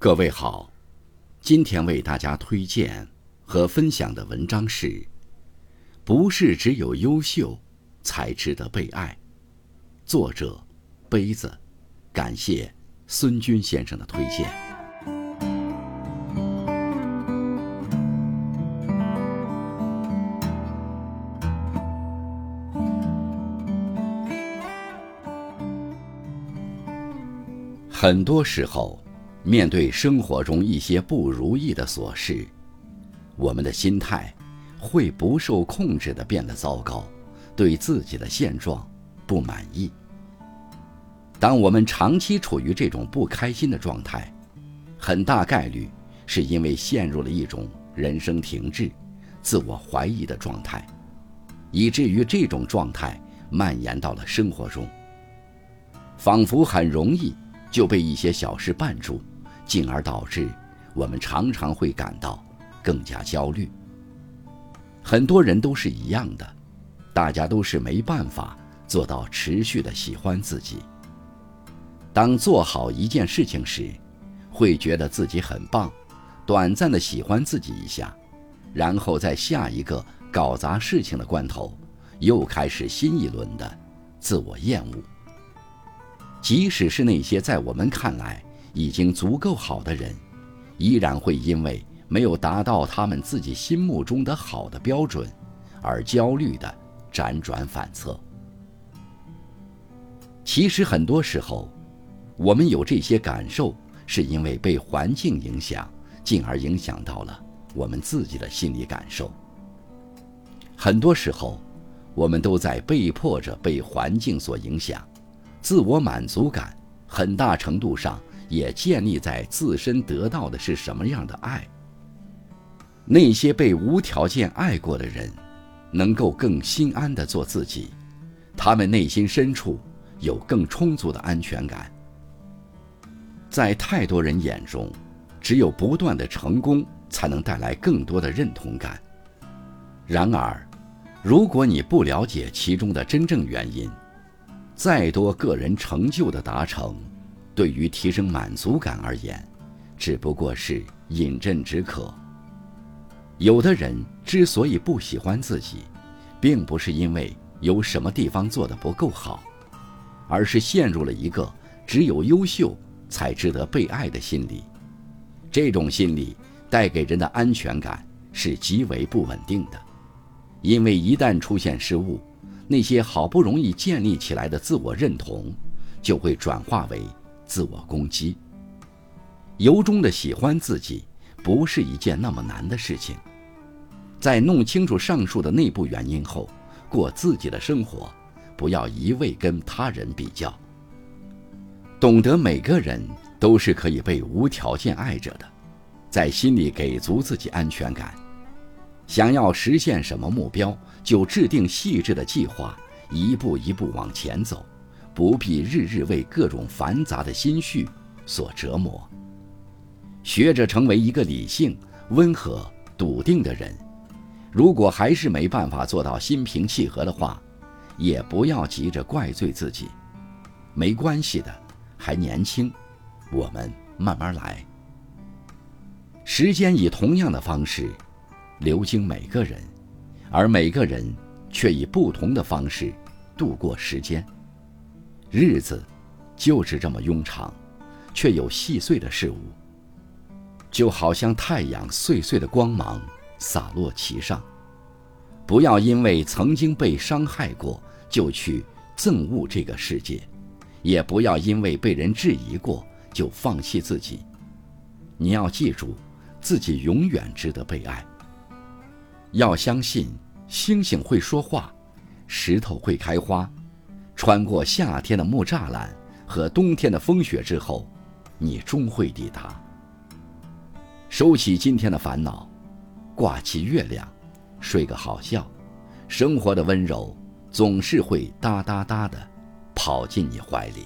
各位好，今天为大家推荐和分享的文章是：不是只有优秀才值得被爱。作者：杯子，感谢孙军先生的推荐。很多时候，面对生活中一些不如意的琐事，我们的心态会不受控制的变得糟糕，对自己的现状不满意。当我们长期处于这种不开心的状态，很大概率是因为陷入了一种人生停滞、自我怀疑的状态，以至于这种状态蔓延到了生活中，仿佛很容易。就被一些小事绊住，进而导致我们常常会感到更加焦虑。很多人都是一样的，大家都是没办法做到持续的喜欢自己。当做好一件事情时，会觉得自己很棒，短暂的喜欢自己一下，然后在下一个搞砸事情的关头，又开始新一轮的自我厌恶。即使是那些在我们看来已经足够好的人，依然会因为没有达到他们自己心目中的好的标准，而焦虑的辗转反侧。其实很多时候，我们有这些感受，是因为被环境影响，进而影响到了我们自己的心理感受。很多时候，我们都在被迫着被环境所影响。自我满足感很大程度上也建立在自身得到的是什么样的爱。那些被无条件爱过的人，能够更心安地做自己，他们内心深处有更充足的安全感。在太多人眼中，只有不断的成功才能带来更多的认同感。然而，如果你不了解其中的真正原因，再多个人成就的达成，对于提升满足感而言，只不过是饮鸩止渴。有的人之所以不喜欢自己，并不是因为有什么地方做得不够好，而是陷入了一个只有优秀才值得被爱的心理。这种心理带给人的安全感是极为不稳定的，因为一旦出现失误。那些好不容易建立起来的自我认同，就会转化为自我攻击。由衷的喜欢自己，不是一件那么难的事情。在弄清楚上述的内部原因后，过自己的生活，不要一味跟他人比较。懂得每个人都是可以被无条件爱着的，在心里给足自己安全感。想要实现什么目标，就制定细致的计划，一步一步往前走，不必日日为各种繁杂的心绪所折磨。学着成为一个理性、温和、笃定的人。如果还是没办法做到心平气和的话，也不要急着怪罪自己，没关系的，还年轻，我们慢慢来。时间以同样的方式。流经每个人，而每个人却以不同的方式度过时间。日子就是这么庸长，却有细碎的事物，就好像太阳碎碎的光芒洒落其上。不要因为曾经被伤害过就去憎恶这个世界，也不要因为被人质疑过就放弃自己。你要记住，自己永远值得被爱。要相信，星星会说话，石头会开花。穿过夏天的木栅栏和冬天的风雪之后，你终会抵达。收起今天的烦恼，挂起月亮，睡个好觉。生活的温柔总是会哒哒哒的跑进你怀里。